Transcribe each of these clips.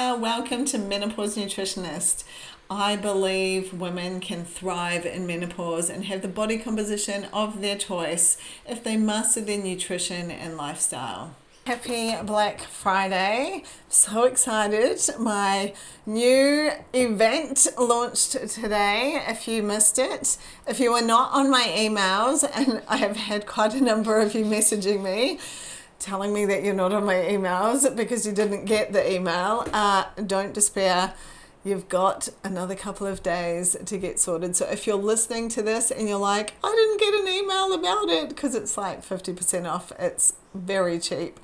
Welcome to Menopause Nutritionist. I believe women can thrive in menopause and have the body composition of their choice if they master their nutrition and lifestyle. Happy Black Friday. So excited. My new event launched today. If you missed it, if you were not on my emails, and I have had quite a number of you messaging me telling me that you're not on my emails because you didn't get the email, uh, don't despair you've got another couple of days to get sorted. So if you're listening to this and you're like, I didn't get an email about it because it's like 50% off, it's very cheap.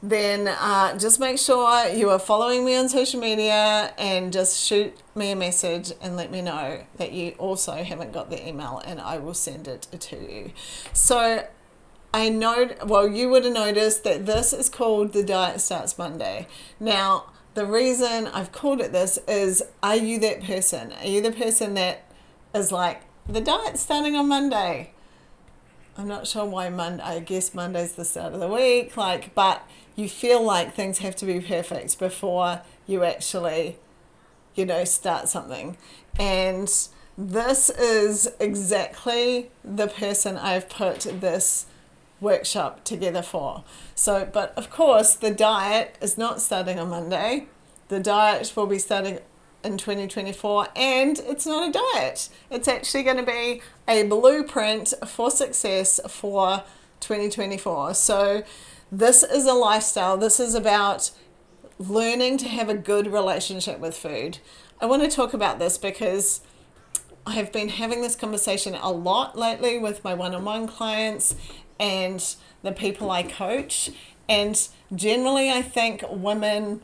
Then uh, just make sure you are following me on social media and just shoot me a message and let me know that you also haven't got the email and I will send it to you. So I know, well, you would have noticed that this is called the Diet Starts Monday. Now, the reason I've called it this is are you that person? Are you the person that is like, the diet's starting on Monday? I'm not sure why Monday, I guess Monday's the start of the week, like, but you feel like things have to be perfect before you actually, you know, start something. And this is exactly the person I've put this workshop together for. So, but of course, the diet is not starting on Monday. The diet will be starting in 2024 and it's not a diet. It's actually going to be a blueprint for success for 2024. So, this is a lifestyle. This is about learning to have a good relationship with food. I want to talk about this because I have been having this conversation a lot lately with my one on one clients and the people I coach. And generally, I think women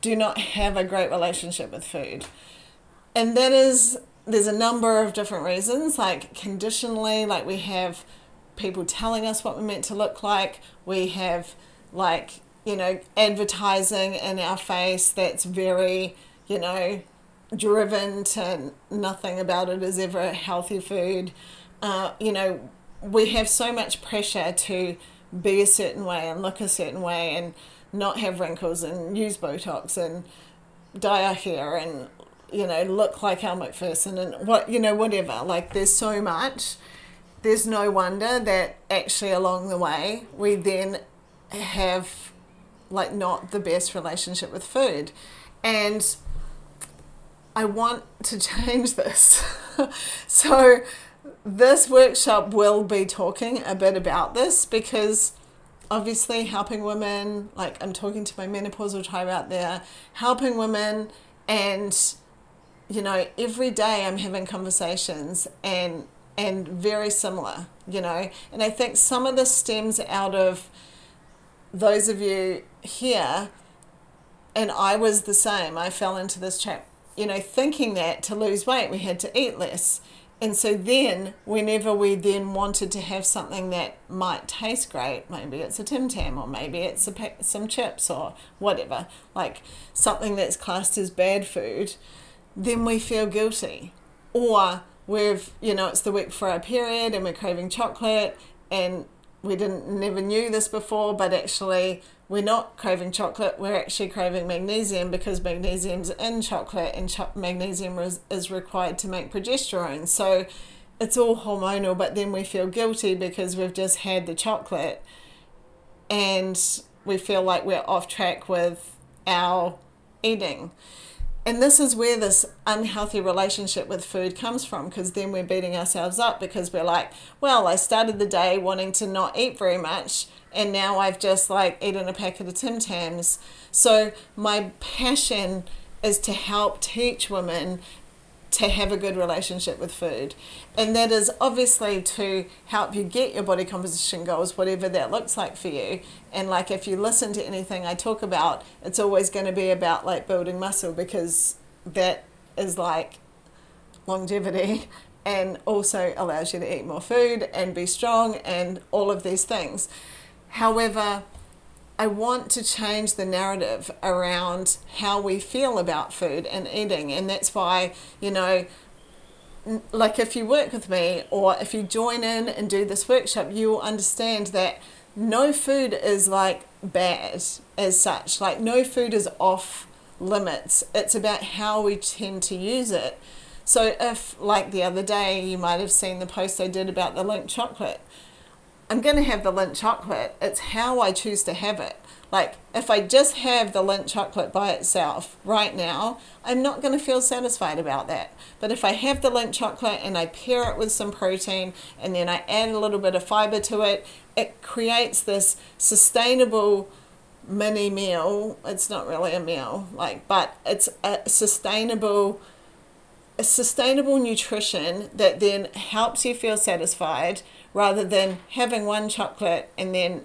do not have a great relationship with food. And that is, there's a number of different reasons, like conditionally, like we have people telling us what we're meant to look like, we have like, you know, advertising in our face that's very, you know, driven to nothing about it is ever healthy food. Uh, you know, we have so much pressure to be a certain way and look a certain way and not have wrinkles and use Botox and dye our hair and you know look like Elle Macpherson and what you know whatever. Like there's so much. There's no wonder that actually along the way we then have like not the best relationship with food, and I want to change this. so this workshop will be talking a bit about this because obviously helping women, like I'm talking to my menopausal tribe out there, helping women and you know, every day I'm having conversations and and very similar, you know. And I think some of this stems out of those of you here and I was the same. I fell into this trap, you know, thinking that to lose weight we had to eat less. And so then, whenever we then wanted to have something that might taste great, maybe it's a Tim Tam or maybe it's a, some chips or whatever, like something that's classed as bad food, then we feel guilty. Or we've, you know, it's the week for our period and we're craving chocolate and we didn't never knew this before, but actually we're not craving chocolate, we're actually craving magnesium because magnesium's in chocolate and cho- magnesium is, is required to make progesterone. So it's all hormonal, but then we feel guilty because we've just had the chocolate and we feel like we're off track with our eating. And this is where this unhealthy relationship with food comes from because then we're beating ourselves up because we're like, well, I started the day wanting to not eat very much and now I've just like eaten a packet of Tim Tams. So my passion is to help teach women to have a good relationship with food. And that is obviously to help you get your body composition goals, whatever that looks like for you. And like if you listen to anything I talk about, it's always going to be about like building muscle because that is like longevity and also allows you to eat more food and be strong and all of these things. However, I want to change the narrative around how we feel about food and eating. And that's why, you know, like if you work with me or if you join in and do this workshop, you will understand that no food is like bad as such. Like no food is off limits. It's about how we tend to use it. So if like the other day you might have seen the post I did about the Lindt chocolate. I'm going to have the Lindt chocolate. It's how I choose to have it. Like, if I just have the Lindt chocolate by itself right now, I'm not going to feel satisfied about that. But if I have the Lindt chocolate and I pair it with some protein and then I add a little bit of fiber to it, it creates this sustainable mini meal. It's not really a meal, like, but it's a sustainable sustainable nutrition that then helps you feel satisfied rather than having one chocolate and then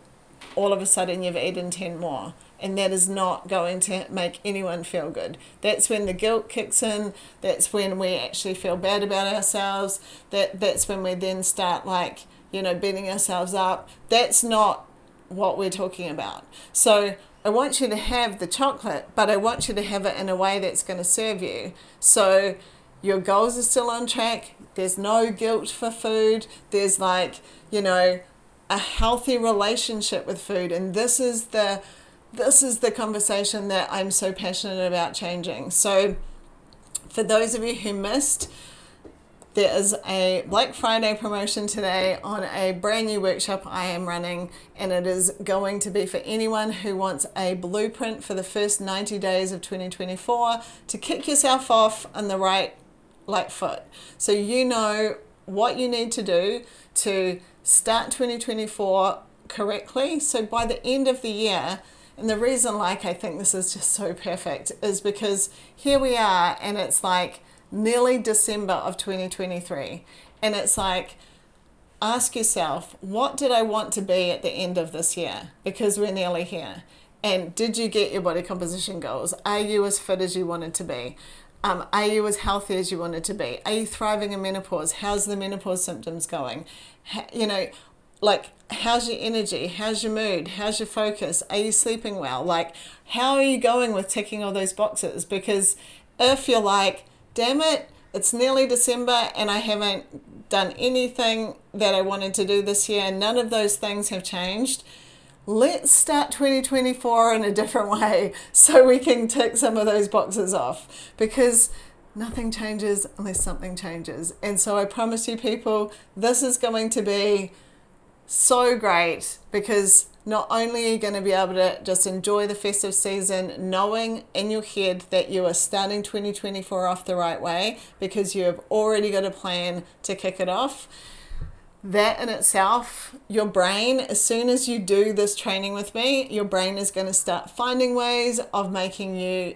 all of a sudden you've eaten 10 more. And that is not going to make anyone feel good. That's when the guilt kicks in. That's when we actually feel bad about ourselves. That that's when we then start like, you know, beating ourselves up. That's not what we're talking about. So I want you to have the chocolate, but I want you to have it in a way that's going to serve you. So your goals are still on track. There's no guilt for food. There's like, you know, a healthy relationship with food and this is the this is the conversation that I'm so passionate about changing. So for those of you who missed there is a Black Friday promotion today on a brand new workshop I am running, and it is going to be for anyone who wants a blueprint for the first 90 days of 2024 to kick yourself off on the right like foot. So you know what you need to do to start 2024 correctly. So by the end of the year, and the reason like I think this is just so perfect is because here we are and it's like nearly December of 2023 and it's like ask yourself what did I want to be at the end of this year because we're nearly here. And did you get your body composition goals? Are you as fit as you wanted to be? Um, are you as healthy as you wanted to be? Are you thriving in menopause? How's the menopause symptoms going? you know, like how's your energy how's your mood how's your focus are you sleeping well like how are you going with ticking all those boxes because if you're like damn it it's nearly december and i haven't done anything that i wanted to do this year and none of those things have changed let's start 2024 in a different way so we can tick some of those boxes off because nothing changes unless something changes. And so I promise you, people, this is going to be so great because not only are you going to be able to just enjoy the festive season knowing in your head that you are starting 2024 off the right way because you have already got a plan to kick it off. That in itself, your brain, as soon as you do this training with me, your brain is going to start finding ways of making you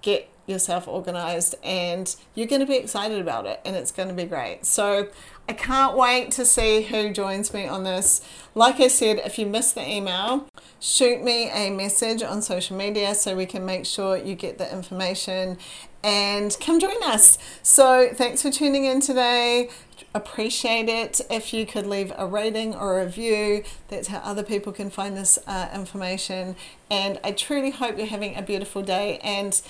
get yourself organized and you're going to be excited about it and it's going to be great. So I can't wait to see who joins me on this. Like I said, if you missed the email, shoot me a message on social media so we can make sure you get the information and come join us. So thanks for tuning in today. Appreciate it if you could leave a rating or a review. That's how other people can find this uh, information. And I truly hope you're having a beautiful day and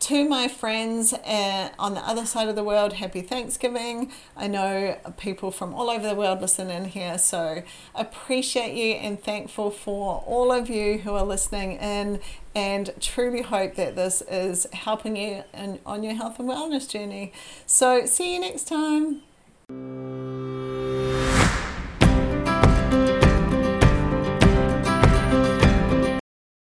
to my friends uh, on the other side of the world, happy Thanksgiving. I know people from all over the world listen in here, so appreciate you and thankful for all of you who are listening in and truly hope that this is helping you in, on your health and wellness journey. So, see you next time you